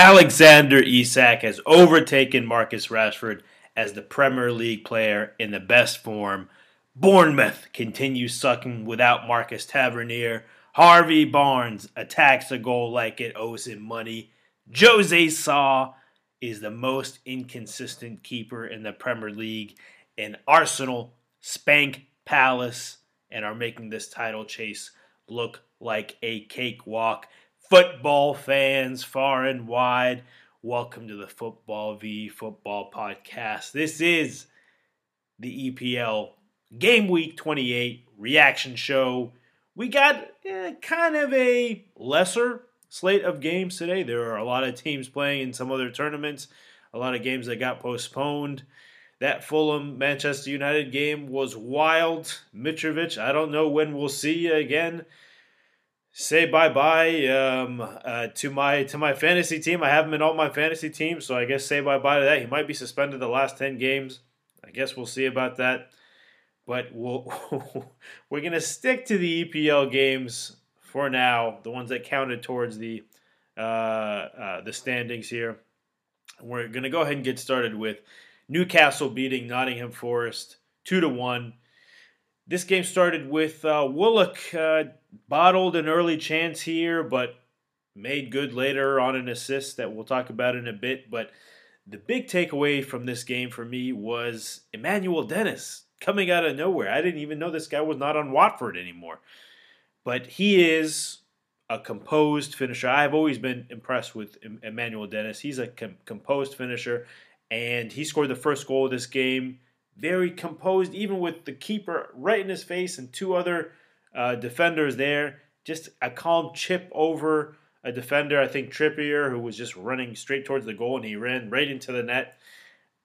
Alexander Isak has overtaken Marcus Rashford as the Premier League player in the best form. Bournemouth continues sucking without Marcus Tavernier. Harvey Barnes attacks a goal like it owes him money. Jose Sa is the most inconsistent keeper in the Premier League. And Arsenal spank Palace and are making this title chase look like a cakewalk football fans far and wide. Welcome to the Football v Football podcast. This is the EPL Game Week 28 reaction show. We got eh, kind of a lesser slate of games today. There are a lot of teams playing in some other tournaments, a lot of games that got postponed. That Fulham Manchester United game was wild. Mitrovic, I don't know when we'll see you again say bye bye um, uh, to my to my fantasy team. I have him in all my fantasy teams, so I guess say bye bye to that. He might be suspended the last ten games. I guess we'll see about that. But we'll we're gonna stick to the EPL games for now, the ones that counted towards the uh, uh, the standings here. We're gonna go ahead and get started with Newcastle beating Nottingham Forest two to one. This game started with uh, Willock uh, bottled an early chance here, but made good later on an assist that we'll talk about in a bit. But the big takeaway from this game for me was Emmanuel Dennis coming out of nowhere. I didn't even know this guy was not on Watford anymore. But he is a composed finisher. I've always been impressed with Emmanuel Dennis. He's a com- composed finisher, and he scored the first goal of this game very composed, even with the keeper right in his face and two other uh, defenders there. Just a calm chip over a defender, I think Trippier, who was just running straight towards the goal, and he ran right into the net.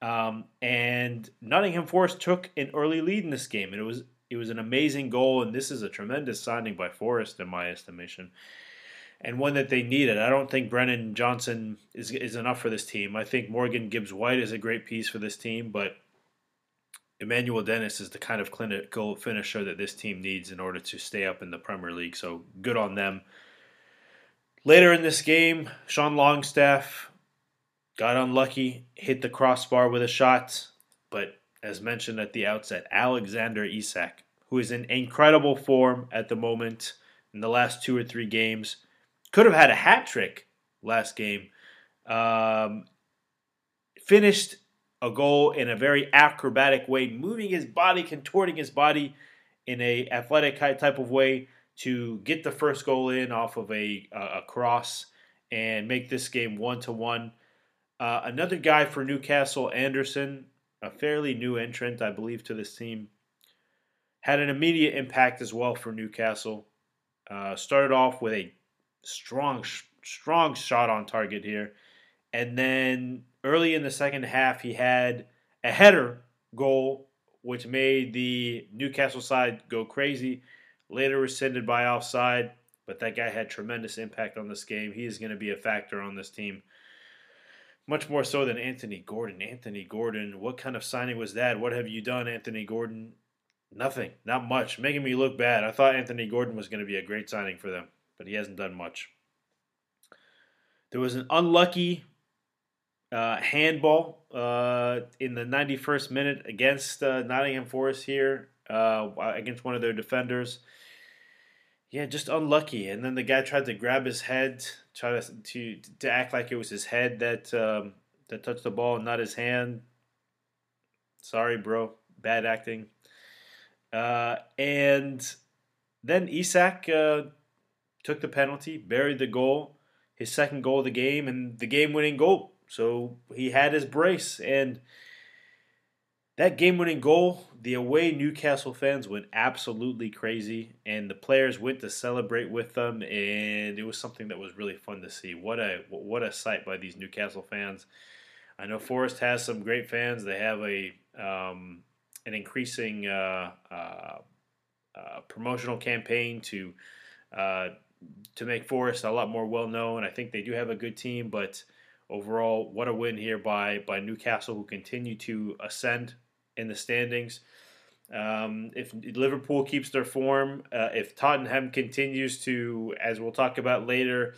Um, and Nottingham Forest took an early lead in this game, and it was it was an amazing goal. And this is a tremendous signing by Forest, in my estimation, and one that they needed. I don't think Brennan Johnson is is enough for this team. I think Morgan Gibbs White is a great piece for this team, but Emmanuel Dennis is the kind of clinical finisher that this team needs in order to stay up in the Premier League. So good on them. Later in this game, Sean Longstaff got unlucky, hit the crossbar with a shot, but as mentioned at the outset, Alexander Isak, who is in incredible form at the moment in the last two or three games, could have had a hat trick last game. Um, finished a goal in a very acrobatic way, moving his body, contorting his body in a athletic type of way to get the first goal in off of a, a cross and make this game one to one. Another guy for Newcastle, Anderson, a fairly new entrant, I believe, to this team, had an immediate impact as well for Newcastle. Uh, started off with a strong, strong shot on target here, and then early in the second half, he had a header goal, which made the Newcastle side go crazy. Later rescinded by offside, but that guy had tremendous impact on this game. He is going to be a factor on this team. Much more so than Anthony Gordon. Anthony Gordon, what kind of signing was that? What have you done, Anthony Gordon? Nothing, not much. Making me look bad. I thought Anthony Gordon was going to be a great signing for them, but he hasn't done much. There was an unlucky uh, handball uh, in the 91st minute against uh, Nottingham Forest here, uh, against one of their defenders. Yeah, just unlucky. And then the guy tried to grab his head, try to to, to act like it was his head that um, that touched the ball not his hand. Sorry, bro. Bad acting. Uh, and then Isak uh, took the penalty, buried the goal, his second goal of the game, and the game-winning goal so he had his brace. And that game winning goal, the away Newcastle fans went absolutely crazy. And the players went to celebrate with them. And it was something that was really fun to see. What a, what a sight by these Newcastle fans. I know Forest has some great fans. They have a um, an increasing uh, uh, uh, promotional campaign to uh, to make Forest a lot more well known. I think they do have a good team, but Overall, what a win here by by Newcastle, who continue to ascend in the standings. Um, if Liverpool keeps their form, uh, if Tottenham continues to, as we'll talk about later,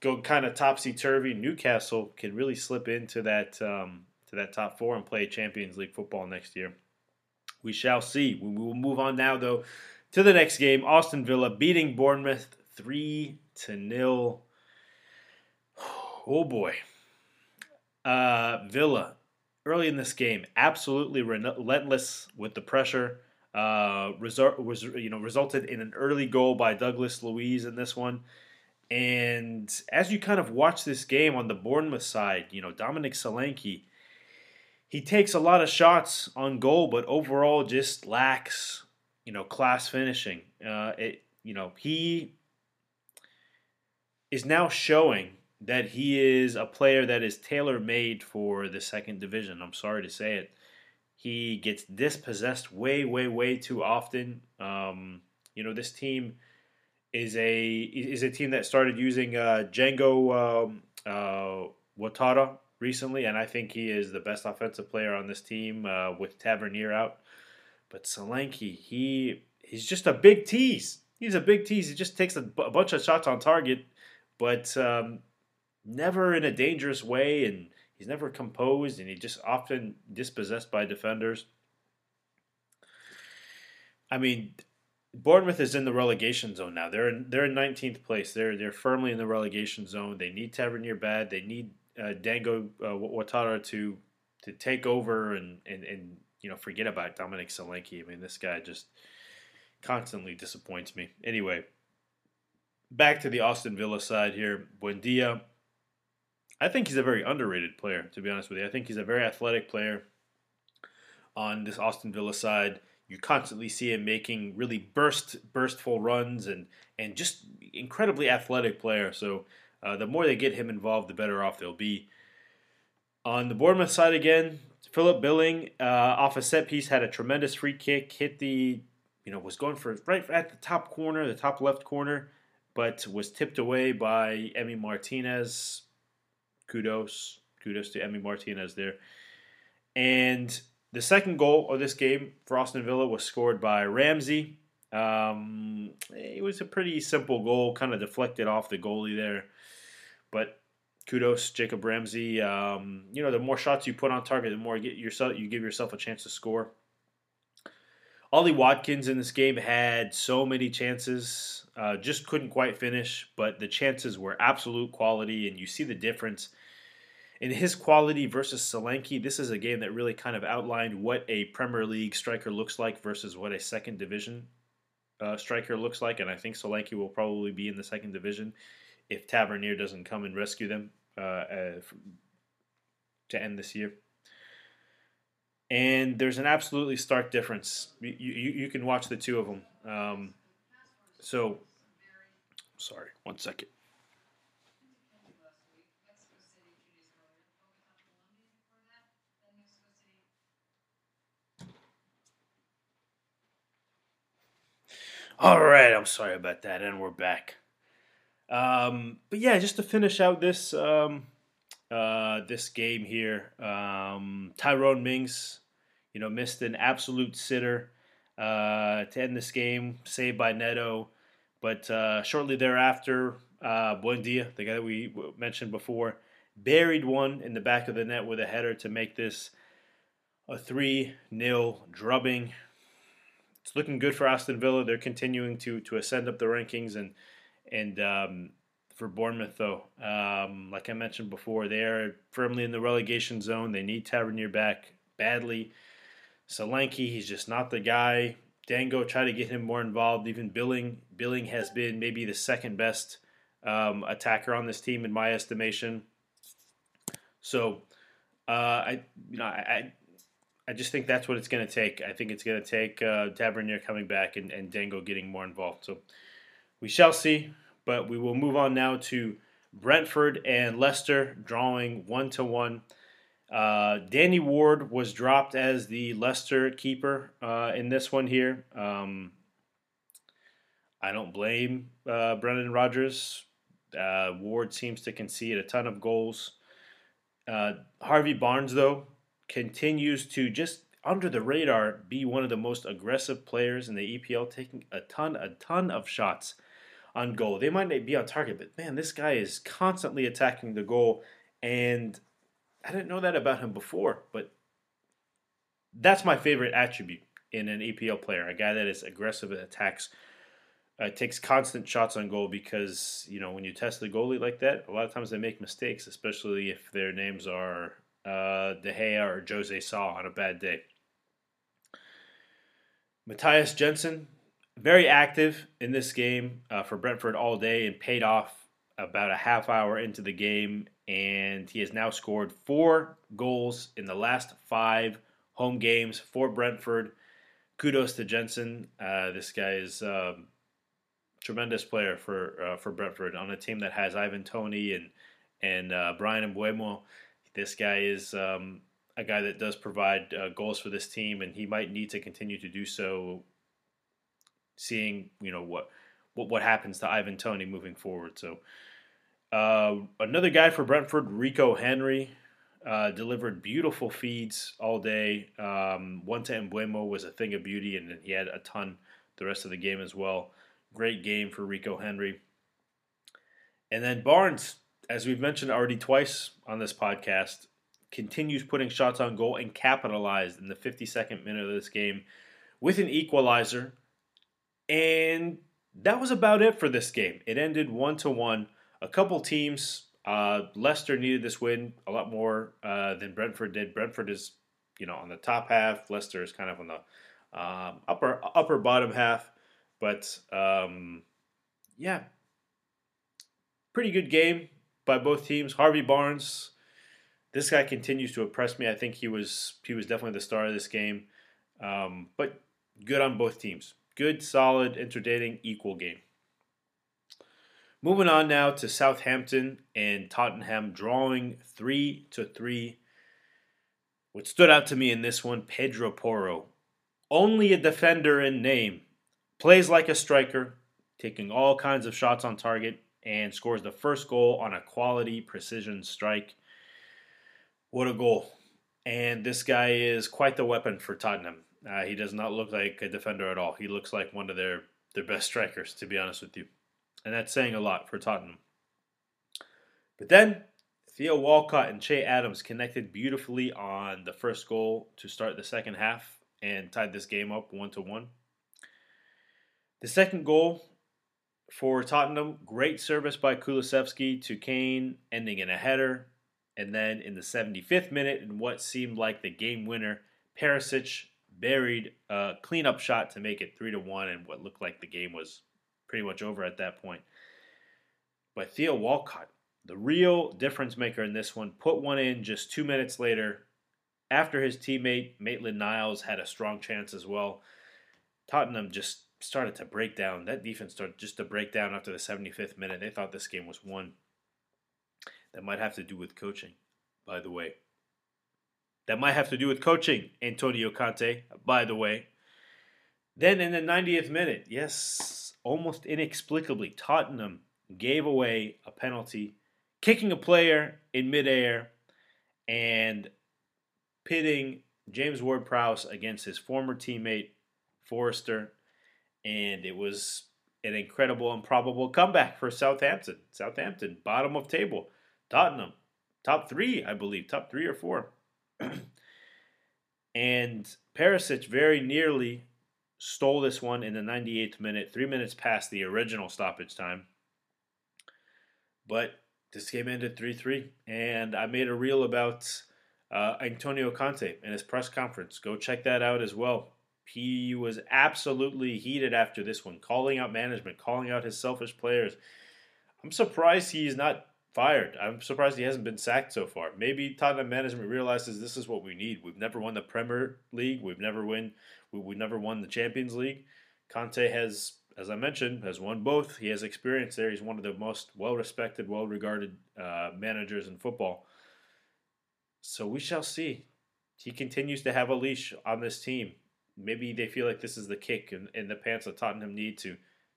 go kind of topsy turvy, Newcastle can really slip into that um, to that top four and play Champions League football next year. We shall see. We will move on now, though, to the next game. Aston Villa beating Bournemouth three to nil. Oh boy, uh, Villa early in this game absolutely relentless with the pressure. Uh, result was you know resulted in an early goal by Douglas Luiz in this one. And as you kind of watch this game on the Bournemouth side, you know Dominic Solanke, he takes a lot of shots on goal, but overall just lacks you know class finishing. Uh, it you know he is now showing that he is a player that is tailor made for the second division. I'm sorry to say it. He gets dispossessed way, way, way too often. Um, you know, this team is a is a team that started using uh, Dango um, uh, Ouattara recently, and I think he is the best offensive player on this team uh, with Tavernier out. But Solanke, he he's just a big tease. He's a big tease. He just takes a, b- a bunch of shots on target, but um, never in a dangerous way, and he's never composed, and he just often dispossessed by defenders. I mean, Bournemouth is in the relegation zone now. They're in, they're in 19th place. They're they're firmly in the relegation zone. They need Tavernier bad. They need uh, Dango uh, Ouattara to to take over and, and and you know forget about Dominic Solanke. I mean, this guy just constantly disappoints me. Anyway, back to the Aston Villa side here. Buendia I think he's a very underrated player, to be honest with you. I think he's a very athletic player on this Aston Villa side. You constantly see him making really burst burstful runs and and just incredibly athletic player. So uh, the more they get him involved, the better off they'll be. On the Bournemouth side again, Philip Billing uh, off a set piece had a tremendous free kick, hit the you know was going for right at the top corner, the top left corner, but was tipped away by Emi Martinez kudos, kudos to Emi Martinez there. And the second goal of this game for Aston Villa was scored by Ramsey. Um, it was a pretty simple goal, kind of deflected off the goalie there. But kudos, Jacob Ramsey. Um, you know, the more shots you put on target, the more you, get yourself, you give yourself a chance to score. Ollie Watkins in this game had so many chances, uh, just couldn't quite finish, but the chances were absolute quality, and you see the difference in his quality versus Solanke, this is a game that really kind of outlined what a Premier League striker looks like versus what a second division uh, striker looks like. And I think Solanke will probably be in the second division if Tavernier doesn't come and rescue them uh, uh, to end this year. And there's an absolutely stark difference. You, you, you can watch the two of them. Um, so, sorry, one second. All right, I'm sorry about that, and we're back. Um, but yeah, just to finish out this um, uh, this game here, um, Tyrone Mings, you know, missed an absolute sitter uh, to end this game, saved by Neto. But uh, shortly thereafter, uh, Buendia, the guy that we mentioned before, buried one in the back of the net with a header to make this a 3 0 drubbing it's looking good for Aston Villa. They're continuing to to ascend up the rankings and and um, for Bournemouth though, um, like I mentioned before, they are firmly in the relegation zone. They need Tavernier back badly. Solanke, he's just not the guy. Dango try to get him more involved. Even Billing, Billing has been maybe the second best um, attacker on this team in my estimation. So, uh, I you know I, I just think that's what it's going to take. I think it's going to take uh, Tavernier coming back and, and Dango getting more involved. So we shall see. But we will move on now to Brentford and Leicester drawing one to one. Uh, Danny Ward was dropped as the Leicester keeper uh, in this one here. Um, I don't blame uh, Brendan Rodgers. Uh, Ward seems to concede a ton of goals. Uh, Harvey Barnes, though, continues to just under the radar be one of the most aggressive players in the EPL, taking a ton, a ton of shots on goal. They might not be on target, but man, this guy is constantly attacking the goal. And I didn't know that about him before, but that's my favorite attribute in an EPL player a guy that is aggressive and attacks. Uh, takes constant shots on goal because you know when you test the goalie like that, a lot of times they make mistakes, especially if their names are uh, De Gea or Jose Sa on a bad day. Mathias Jensen, very active in this game uh, for Brentford all day and paid off about a half hour into the game. And he has now scored four goals in the last five home games for Brentford. Kudos to Jensen. Uh, this guy is a um, tremendous player for uh, for Brentford on a team that has Ivan Toney and and uh, Bryan Mbeumo. This guy is um, a guy that does provide uh, goals for this team, and he might need to continue to do so. Seeing you know what what what happens to Ivan Toney moving forward. So uh, another guy for Brentford, Rico Henry, uh, delivered beautiful feeds all day. Um, one to Mbeumo was a thing of beauty, and he had a ton the rest of the game as well. Great game for Rico Henry. And then Barnes, as we've mentioned already twice on this podcast, continues putting shots on goal and capitalized in the 52nd minute of this game with an equalizer. And that was about it for this game. It ended one to one. A couple teams, uh, Leicester needed this win a lot more uh, than Brentford did. Brentford is, you know, on the top half. Leicester is kind of on the um, upper upper bottom half. But um, yeah, pretty good game by both teams. Harvey Barnes this guy continues to impress me. I think he was he was definitely the star of this game. Um, but good on both teams. Good, solid, entertaining, equal game. Moving on now to Southampton and Tottenham drawing three to three. What stood out to me in this one, Pedro Porro, only a defender in name, plays like a striker, taking all kinds of shots on target, and scores the first goal on a quality precision strike. What a goal. And this guy is quite the weapon for Tottenham. Uh, he does not look like a defender at all. He looks like one of their, their best strikers, to be honest with you. And that's saying a lot for Tottenham. But then Theo Walcott and Che Adams connected beautifully on the first goal to start the second half and tied this game up one to one. The second goal for Tottenham, great service by Kulusevski to Kane, ending in a header. And then in the 75th minute, in what seemed like the game winner, Perisic buried a cleanup shot to make it 3 to 1, and what looked like the game was pretty much over at that point. But Theo Walcott, the real difference maker in this one, put one in just two minutes later after his teammate Maitland Niles had a strong chance as well. Tottenham just started to break down. That defense started just to break down after the 75th minute. They thought this game was won. That might have to do with coaching, by the way. That might have to do with coaching, Antonio Conte, by the way. Then in the 90th minute, yes, almost inexplicably, Tottenham gave away a penalty, kicking a player in midair and pitting James Ward Prowse against his former teammate, Forster. And it was an incredible, improbable comeback for Southampton. Southampton, bottom of table. Tottenham, top three, I believe, top three or four. and Perisic very nearly stole this one in the 98th minute, three minutes past the original stoppage time. But this game ended 3 3. And I made a reel about uh, Antonio Conte and his press conference. Go check that out as well. He was absolutely heated after this one, calling out management, calling out his selfish players. I'm surprised he's not fired. I'm surprised he hasn't been sacked so far. Maybe Tottenham management realizes this is what we need. We've never won the Premier League. We've never win. We, we never won the Champions League. Conte has, as I mentioned, has won both. He has experience there. He's one of the most well-respected, well-regarded uh, managers in football. So we shall see. He continues to have a leash on this team. Maybe they feel like this is the kick and, in the pants that Tottenham need to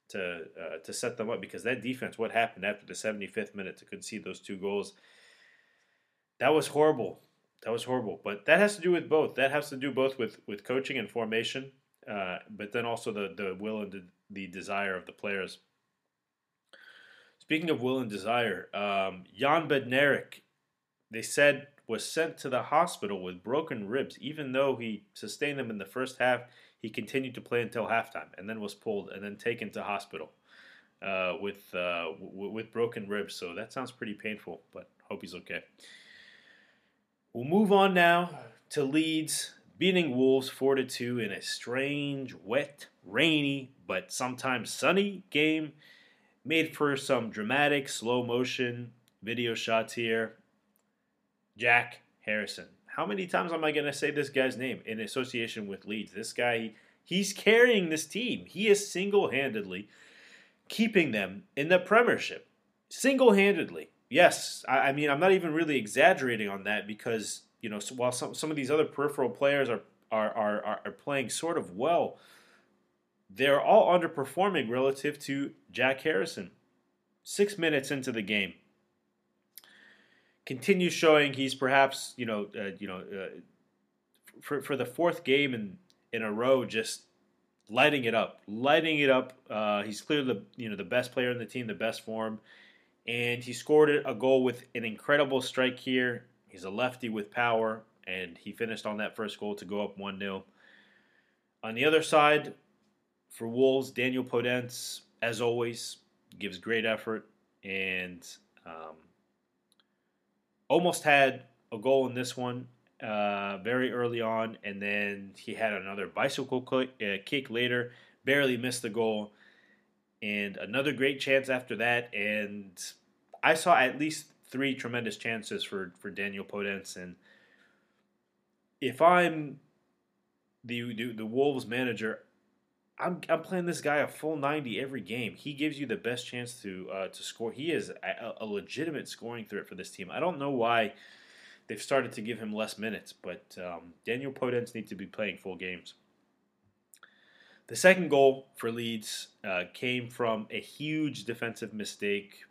to uh, to set them up because that defense, what happened after the 75th minute to concede those two goals, that was horrible. That was horrible. But that has to do with both. That has to do both with with coaching and formation, uh, but then also the the will and the, the desire of the players. Speaking of will and desire, um, Jan Bednarek, they said was sent to the hospital with broken ribs. Even though he sustained them in the first half, he continued to play until halftime, and then was pulled and then taken to hospital uh, with uh, w- with broken ribs. So that sounds pretty painful, but hope he's okay. We'll move on now to Leeds beating Wolves 4 2 in a strange, wet, rainy, but sometimes sunny game. Made for some dramatic slow motion video shots here. Jack Harrison. How many times am I going to say this guy's name in association with Leeds? This guy, he's carrying this team. He is single handedly keeping them in the Premiership. Single handedly. Yes, I, I, mean, I'm not even really exaggerating on that because, you know, while some, some of these other peripheral players are, are, are, are playing sort of well, they're all underperforming relative to Jack Harrison. Six minutes into the game, continues showing he's perhaps you know uh, you know uh, for for the fourth game in in a row just lighting it up, lighting it up. Uh, he's clearly the you know the best player in the team, the best form, and he scored a goal with an incredible strike here. He's a lefty with power, and he finished on that first goal to go up one 0 On the other side, for Wolves, Daniel Podence, as always, gives great effort and um, almost had a goal in this one uh, very early on, and then he had another bicycle kick, uh, kick later, barely missed the goal, and another great chance after that. And I saw at least three tremendous chances for for Daniel Podence, and if I'm the, the, the Wolves manager, I'm, I'm playing this guy a full 90 every game. He gives you the best chance to uh, to score. He is a, a, legitimate scoring threat for this team. I don't know why they've started to give him less minutes, but um, Daniel Podence needs to be playing full games. The second goal for Leeds uh, came from a huge defensive mistake,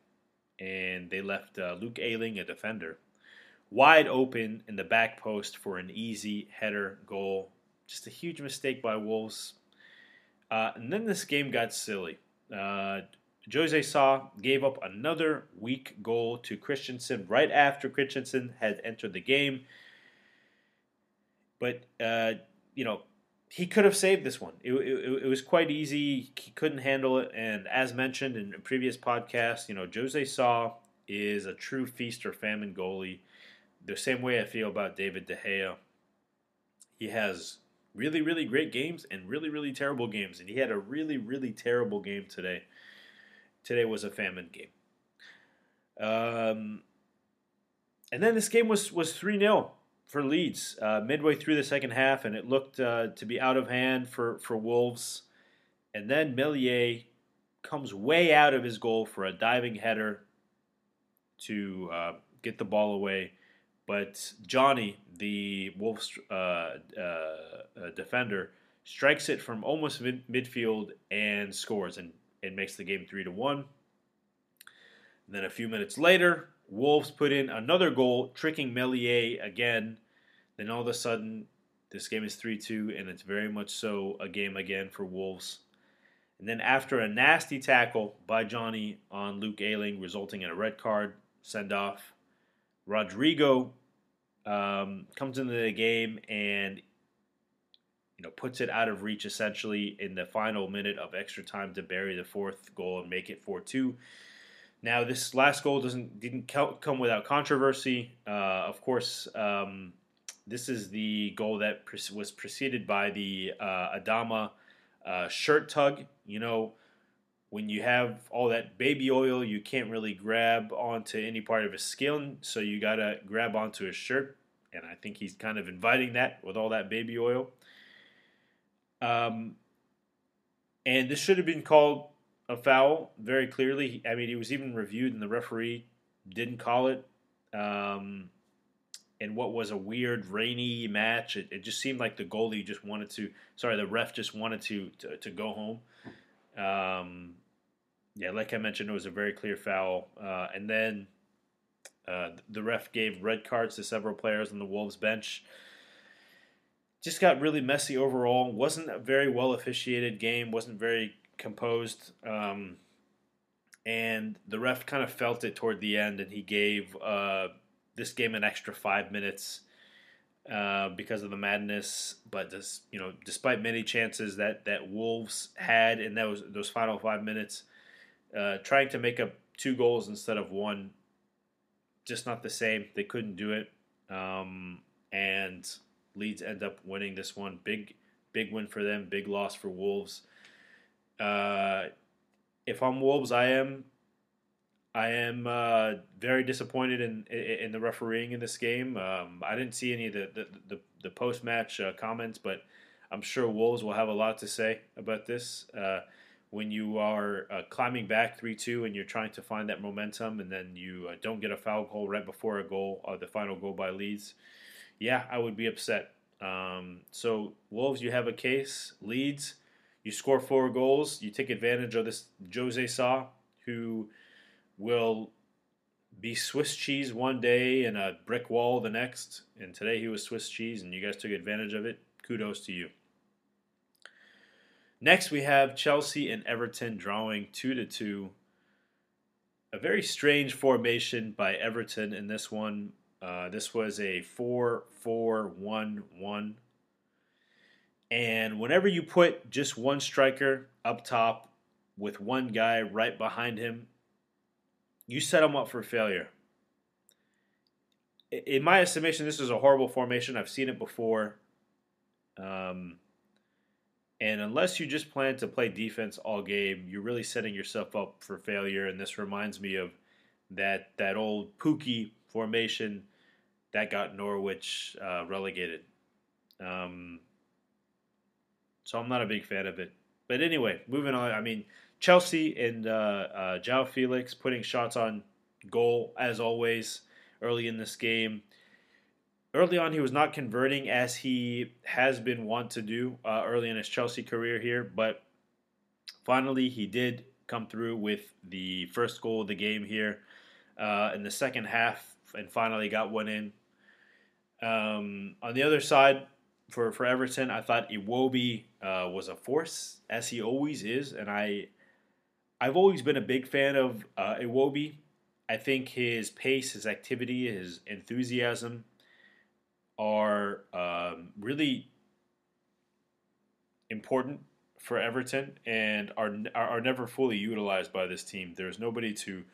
and they left uh, Luke Ayling, a defender, wide open in the back post for an easy header goal. Just a huge mistake by Wolves uh, and then this game got silly. Uh, Jose Sa gave up another weak goal to Kristensen right after Kristensen had entered the game. But, uh, you know, he could have saved this one. It, it, it, was quite easy. He couldn't handle it. And as mentioned in a previous podcast, you know, Jose Sa is a true feast or famine goalie. The same way I feel about David De Gea. He has really, really great games and really, really terrible games. And he had a really, really terrible game today. Today was a famine game. Um, and then this game was was three 0 for Leeds uh, midway through the second half, and it looked uh, to be out of hand for for Wolves. And then Meslier comes way out of his goal for a diving header to uh, get the ball away. But Jonny, the Wolves uh, uh, uh, defender, strikes it from almost mid- midfield and scores and, and makes the game 3 to 1. And then a few minutes later, Wolves put in another goal, tricking Meslier again. Then all of a sudden, this game is 3 2, and it's very much so a game again for Wolves. And then after a nasty tackle by Jonny on Luke Ayling, resulting in a red card, send off, Rodrigo um, comes into the game and you know puts it out of reach essentially in the final minute of extra time to bury the fourth goal and make it 4-2. Now this last goal doesn't didn't come without controversy. Uh, of course, um, this is the goal that was preceded by the uh, Adama uh, shirt tug. You know, when you have all that baby oil, you can't really grab onto any part of his skin, so you gotta grab onto his shirt, and I think he's kind of inviting that with all that baby oil. Um, and this should have been called a foul very clearly. I mean, he was even reviewed, and the referee didn't call it. Um, in what was a weird rainy match, it, it, just seemed like the goalie just wanted to. Sorry, the ref just wanted to to, to go home. Um, yeah, like I mentioned, it was a very clear foul. Uh, and then uh, the ref gave red cards to several players on the Wolves bench. Just got really messy overall. wasn't a very well officiated game. wasn't very composed. Um, and the ref kind of felt it toward the end, and he gave uh, this game an extra five minutes uh, because of the madness. But this, you know, despite many chances that that Wolves had in those those final five minutes, uh, trying to make up two goals instead of one, just not the same. They couldn't do it, um, and Leeds end up winning this one. Big big win for them. Big loss for Wolves. Uh, if I'm Wolves, I am I am uh, very disappointed in, in the refereeing in this game. Um, I didn't see any of the the, the, the post match uh, comments, but I'm sure Wolves will have a lot to say about this. When you are uh, climbing back three two and you're trying to find that momentum, and then you uh, don't get a foul call right before a goal, uh, the final goal by Leeds, yeah, I would be upset. Um, so Wolves, you have a case. Leeds, you score four goals. You take advantage of this Jose Sa, who will be Swiss cheese one day and a brick wall the next. And today he was Swiss cheese, and you guys took advantage of it. Kudos to you. Next, we have Chelsea and Everton drawing two to two. A very strange formation by Everton in this one. Uh, this was a 4 4 1 1. And whenever you put just one striker up top with one guy right behind him, you set them up for failure. In my estimation, this is a horrible formation. I've seen it before. Um, and unless you just plan to play defense all game, you're really setting yourself up for failure. And this reminds me of that that old Pukki formation that got Norwich uh, relegated. Um, so I'm not a big fan of it. But anyway, moving on. I mean, Chelsea and uh, uh, João Felix putting shots on goal as always early in this game. Early on, he was not converting as he has been wont to do uh, early in his Chelsea career here, but finally he did come through with the first goal of the game here uh, in the second half and finally got one in. Um, on the other side, for, for Everton, I thought Iwobi uh, was a force, as he always is, and I I've always been a big fan of uh, Iwobi. I think his pace, his activity, his enthusiasm are um, really important for Everton and are are never fully utilized by this team. There's nobody to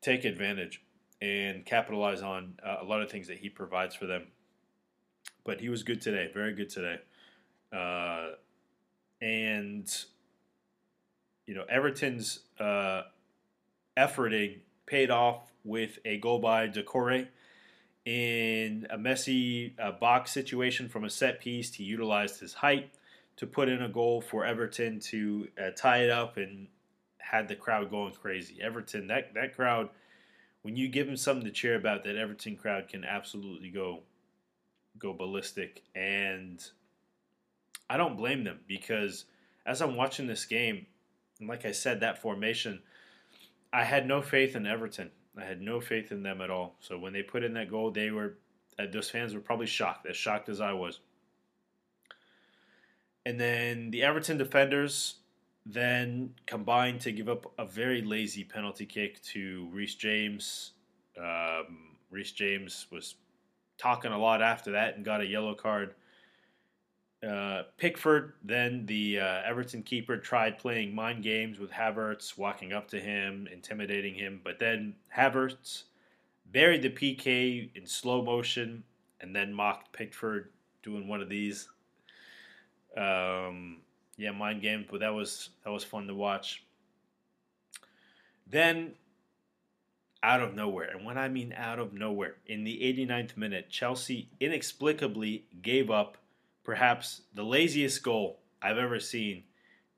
take advantage and capitalize on uh, a lot of things that he provides for them. But he was good today, very good today, uh, and you know, Everton's uh, efforting paid off with a goal by Doucouré in a messy uh, box situation from a set piece. He utilized his height to put in a goal for Everton to uh, tie it up and had the crowd going crazy. Everton, that that crowd, when you give them something to cheer about, that Everton crowd can absolutely go go ballistic. And I don't blame them because as I'm watching this game, and like I said, that formation, I had no faith in Everton. I had no faith in them at all. So when they put in that goal, they were uh, those fans were probably shocked, as shocked as I was. And then the Everton defenders then combined to give up a very lazy penalty kick to Reece James. Um, James was talking a lot after that and got a yellow card. Uh, Pickford, then the uh, Everton keeper, tried playing mind games with Havertz, walking up to him, intimidating him. But then Havertz buried the PK in slow motion and then mocked Pickford doing one of these. Um, yeah, mind games, but that was that was fun to watch. Then, out of nowhere, and when I mean out of nowhere, in the 89th minute, Chelsea inexplicably gave up perhaps the laziest goal I've ever seen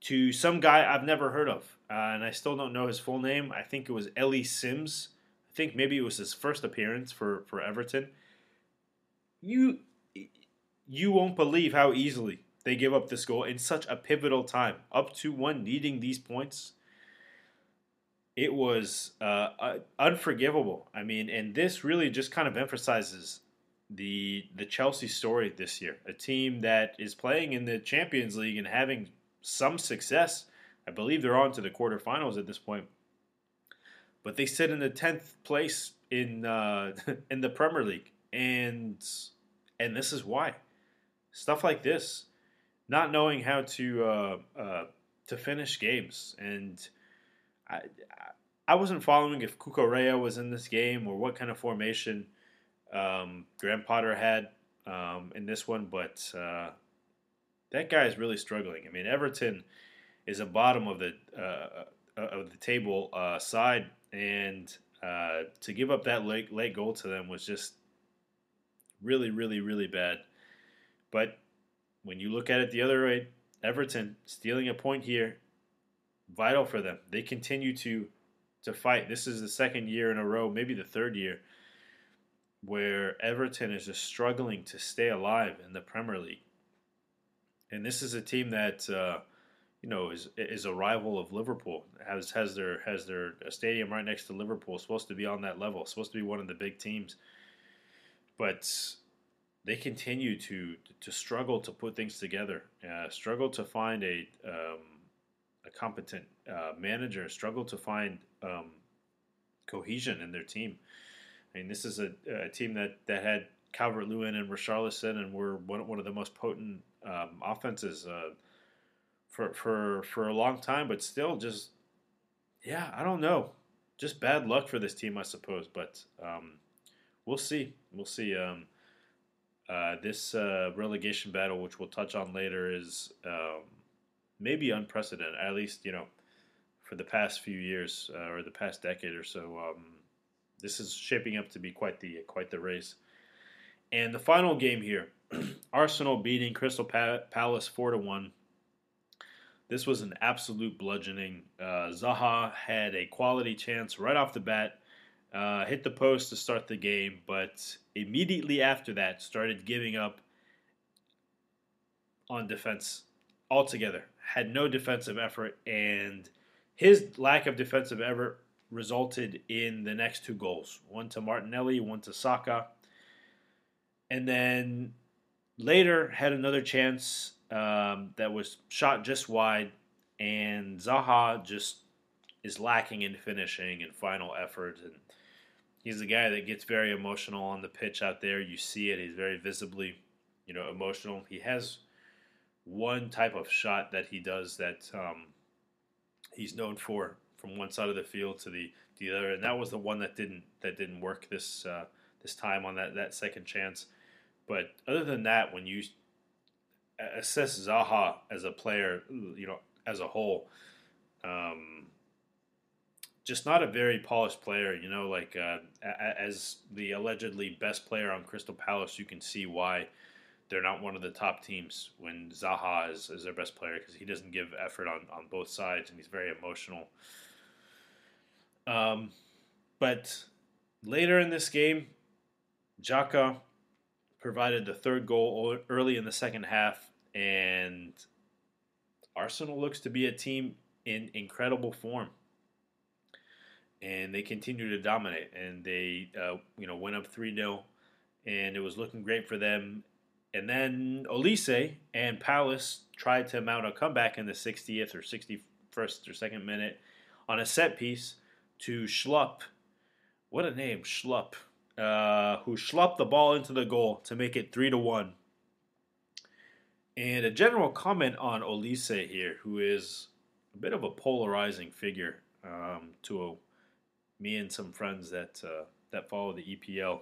to some guy I've never heard of. Uh, and I still don't know his full name. I think it was Ellis Simms. I think maybe it was his first appearance for, for Everton. You you won't believe how easily they give up this goal in such a pivotal time, up to one, needing these points. It was uh, unforgivable. I mean, and this really just kind of emphasizes the the Chelsea story this year, a team that is playing in the Champions League and having some success. I believe they're on to the quarterfinals at this point. but they sit in the tenth place in uh, in the Premier League, and and this is why. Stuff like this, not knowing how to uh, uh, to finish games, and I I wasn't following if Cucurella was in this game or what kind of formation um, Graham Potter had um, in this one, but uh, that guy is really struggling. I mean, Everton is a bottom of the uh, of the table uh, side, and uh, to give up that late late goal to them was just really, really, really bad. But when you look at it the other way, Everton stealing a point here, vital for them. They continue to to fight. This is the second year in a row, maybe the third year, where Everton is just struggling to stay alive in the Premier League. And this is a team that uh, you know is is a rival of Liverpool. Has has their has their stadium right next to Liverpool. Supposed to be on that level. Supposed to be one of the big teams, but they continue to to struggle to put things together. Uh, struggle to find a um, a competent uh, manager. Struggle to find um, cohesion in their team. I mean, this is a, a team that that had Calvert Lewin and Richarlison and were one, one of the most potent um, offenses. Uh, for for for a long time, but still just yeah, I don't know. Just bad luck for this team, I suppose. But um, we'll see. We'll see. Um, uh, this uh, relegation battle, which we'll touch on later, is um, maybe unprecedented. At least you know for the past few years uh, or the past decade or so. Um, this is shaping up to be quite the quite the race. And the final game here, Arsenal beating Crystal Palace four to one. This was an absolute bludgeoning. Uh, Zaha had a quality chance right off the bat, uh, hit the post to start the game, but immediately after that started giving up on defense altogether. Had no defensive effort, and his lack of defensive effort resulted in the next two goals one to Martinelli, one to Saka. And then later had another chance um, that was shot just wide, and Zaha just is lacking in finishing and final effort. And he's the guy that gets very emotional on the pitch out there. You see it; he's very visibly, you know, emotional. He has one type of shot that he does that um, he's known for from one side of the field to the, the other, and that was the one that didn't that didn't work this uh, this time on that that second chance. But other than that, when you assess Zaha as a player, you know, as a whole. Um, just not a very polished player, you know. Like uh, as the allegedly best player on Crystal Palace, you can see why they're not one of the top teams when Zaha is, is their best player because he doesn't give effort on, on both sides and he's very emotional. Um, but later in this game, Xhaka provided the third goal early in the second half, and Arsenal looks to be a team in incredible form. And they continue to dominate, and they uh, you know went up three 0 and it was looking great for them. And then Olise and Palace tried to mount a comeback in the 60th or 61st or second minute on a set piece to Schlupp. What a name, Schlupp uh, who schlupped the ball into the goal to make it three to one. And a general comment on Olise here, who is a bit of a polarizing figure um, to a, me and some friends that uh, that follow the EPL.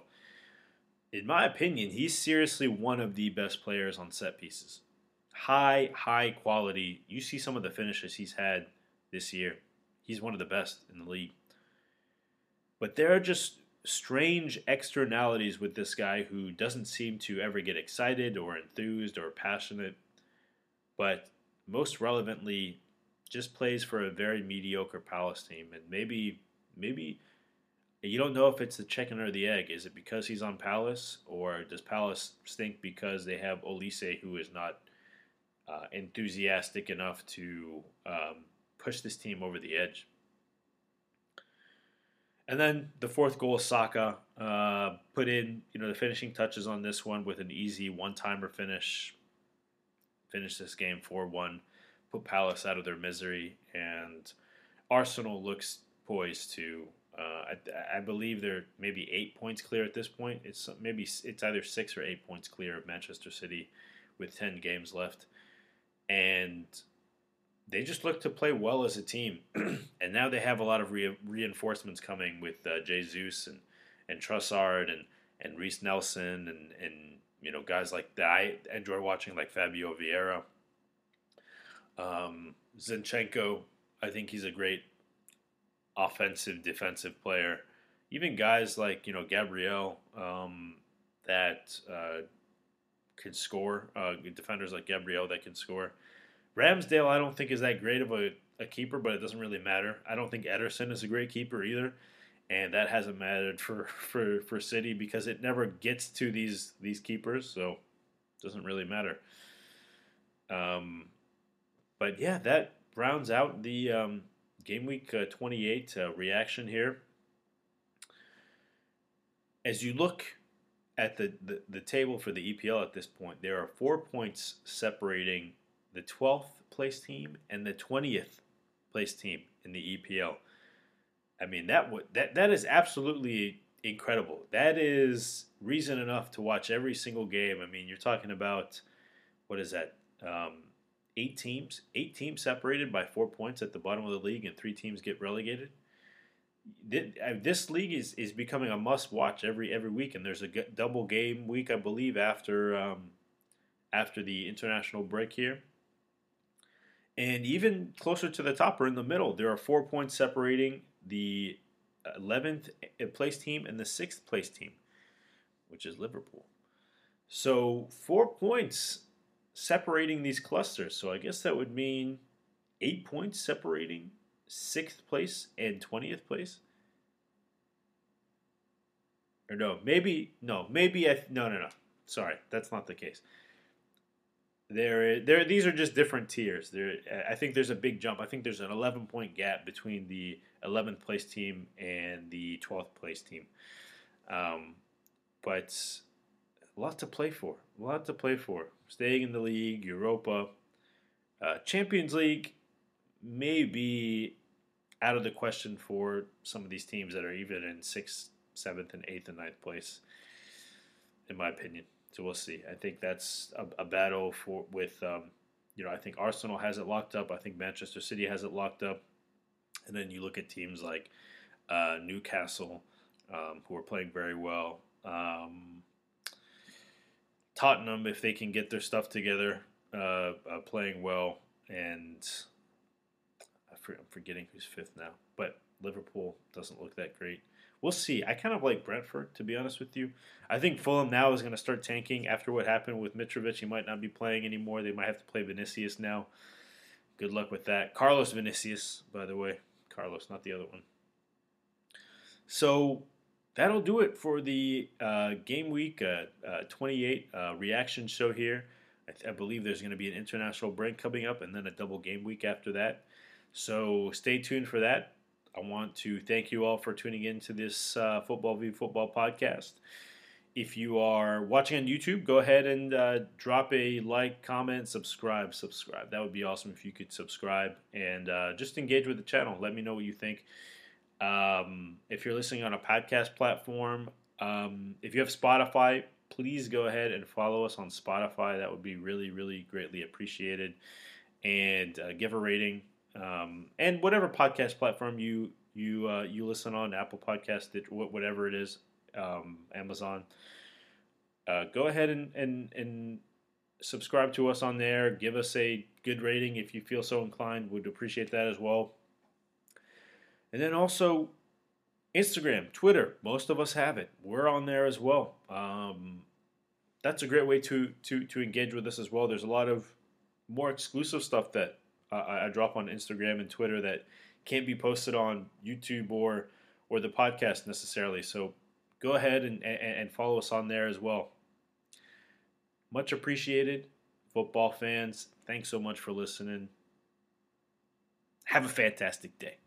In my opinion, he's seriously one of the best players on set pieces. High, high quality. You see some of the finishes he's had this year. He's one of the best in the league. But there are just strange externalities with this guy who doesn't seem to ever get excited or enthused or passionate, but most relevantly, just plays for a very mediocre Palace team. And maybe, maybe you don't know if it's the chicken or the egg. Is it because he's on Palace, or does Palace stink because they have Olise, who is not uh, enthusiastic enough to um, push this team over the edge? And then the fourth goal, Saka uh, put in you know the finishing touches on this one with an easy one-timer finish. Finish this game four-one, put Palace out of their misery, and Arsenal looks poised to Uh, I, I, believe they're maybe eight points clear at this point. It's maybe it's either six or eight points clear of Manchester City with ten games left, and they just look to play well as a team. and now they have a lot of re- reinforcements coming with uh, Jesus and and Trossard and and Reiss Nelson and and you know guys like that I enjoy watching like Fabio Vieira. Um, Zinchenko, I think he's a great offensive defensive player. Even guys like you know Gabriel um, that uh, can score. Uh, defenders like Gabriel that can score. Ramsdale, I don't think is that great of a, a keeper, but it doesn't really matter. I don't think Ederson is a great keeper either, and that hasn't mattered for, for, for City because it never gets to these these keepers, so it doesn't really matter. Um, but yeah, that rounds out the um, game week uh, 28 uh, reaction here. As you look at the, the, the, table for the EPL at this point, there are four points separating the 12th place team and the 20th place team in the EPL. I mean that would that that is absolutely incredible. That is reason enough to watch every single game. I mean, you're talking about what is that? Um, eight teams, eight teams separated by four points at the bottom of the league, and three teams get relegated. This league is, is becoming a must watch every every week, and there's a double game week, I believe, after um, after the international break here. And even closer to the top or in the middle, there are four points separating the 11th place team and the sixth place team, which is Liverpool. So four points separating these clusters. So I guess that would mean eight points separating sixth place and twentieth place. Or no, maybe no, maybe I no no no. Sorry, that's not the case. There, there. These are just different tiers. There, I think there's a big jump. I think there's an 11 point gap between the 11th place team and the 12th place team. Um, but a lot to play for. A lot to play for. Staying in the league, Europa, uh, Champions League may be out of the question for some of these teams that are even in sixth, seventh, and eighth and ninth place, in my opinion. So we'll see. I think that's a, a battle for with, um, you know, I think Arsenal has it locked up. I think Manchester City has it locked up. And then you look at teams like uh, Newcastle, um, who are playing very well. Um, Tottenham, if they can get their stuff together, uh, uh, playing well, and I am forgetting who's fifth now, but Liverpool doesn't look that great. We'll see. I kind of like Brentford, to be honest with you. I think Fulham now is going to start tanking after what happened with Mitrovic. He might not be playing anymore. They might have to play Vinicius now. Good luck with that. Carlos Vinicius, by the way. Carlos, not the other one. So that'll do it for the uh, game week uh, uh, 28 uh, reaction show here. I, th- I believe there's going to be an international break coming up and then a double game week after that. So stay tuned for that. I want to thank you all for tuning in to this uh, Football v Football podcast. If you are watching on YouTube, go ahead and uh, drop a like, comment, subscribe, subscribe. That would be awesome if you could subscribe and just engage with the channel. Let me know what you think. Um, if you're listening on a podcast platform, um, if you have Spotify, please go ahead and follow us on Spotify. That would be really, really greatly appreciated. And uh, give a rating. Um, and whatever podcast platform you you uh, you listen on, Apple Podcast, whatever it is, um, Amazon. Uh, go ahead and, and and subscribe to us on there. Give us a good rating if you feel so inclined. Would appreciate that as well. And then also Instagram, Twitter. Most of us have it. We're on there as well. Um, that's a great way to, to to engage with us as well. There's a lot of more exclusive stuff that uh, I drop on Instagram and Twitter that can't be posted on YouTube or or the podcast necessarily. So go ahead and, and, and follow us on there as well. Much appreciated, football fans. Thanks so much for listening. Have a fantastic day.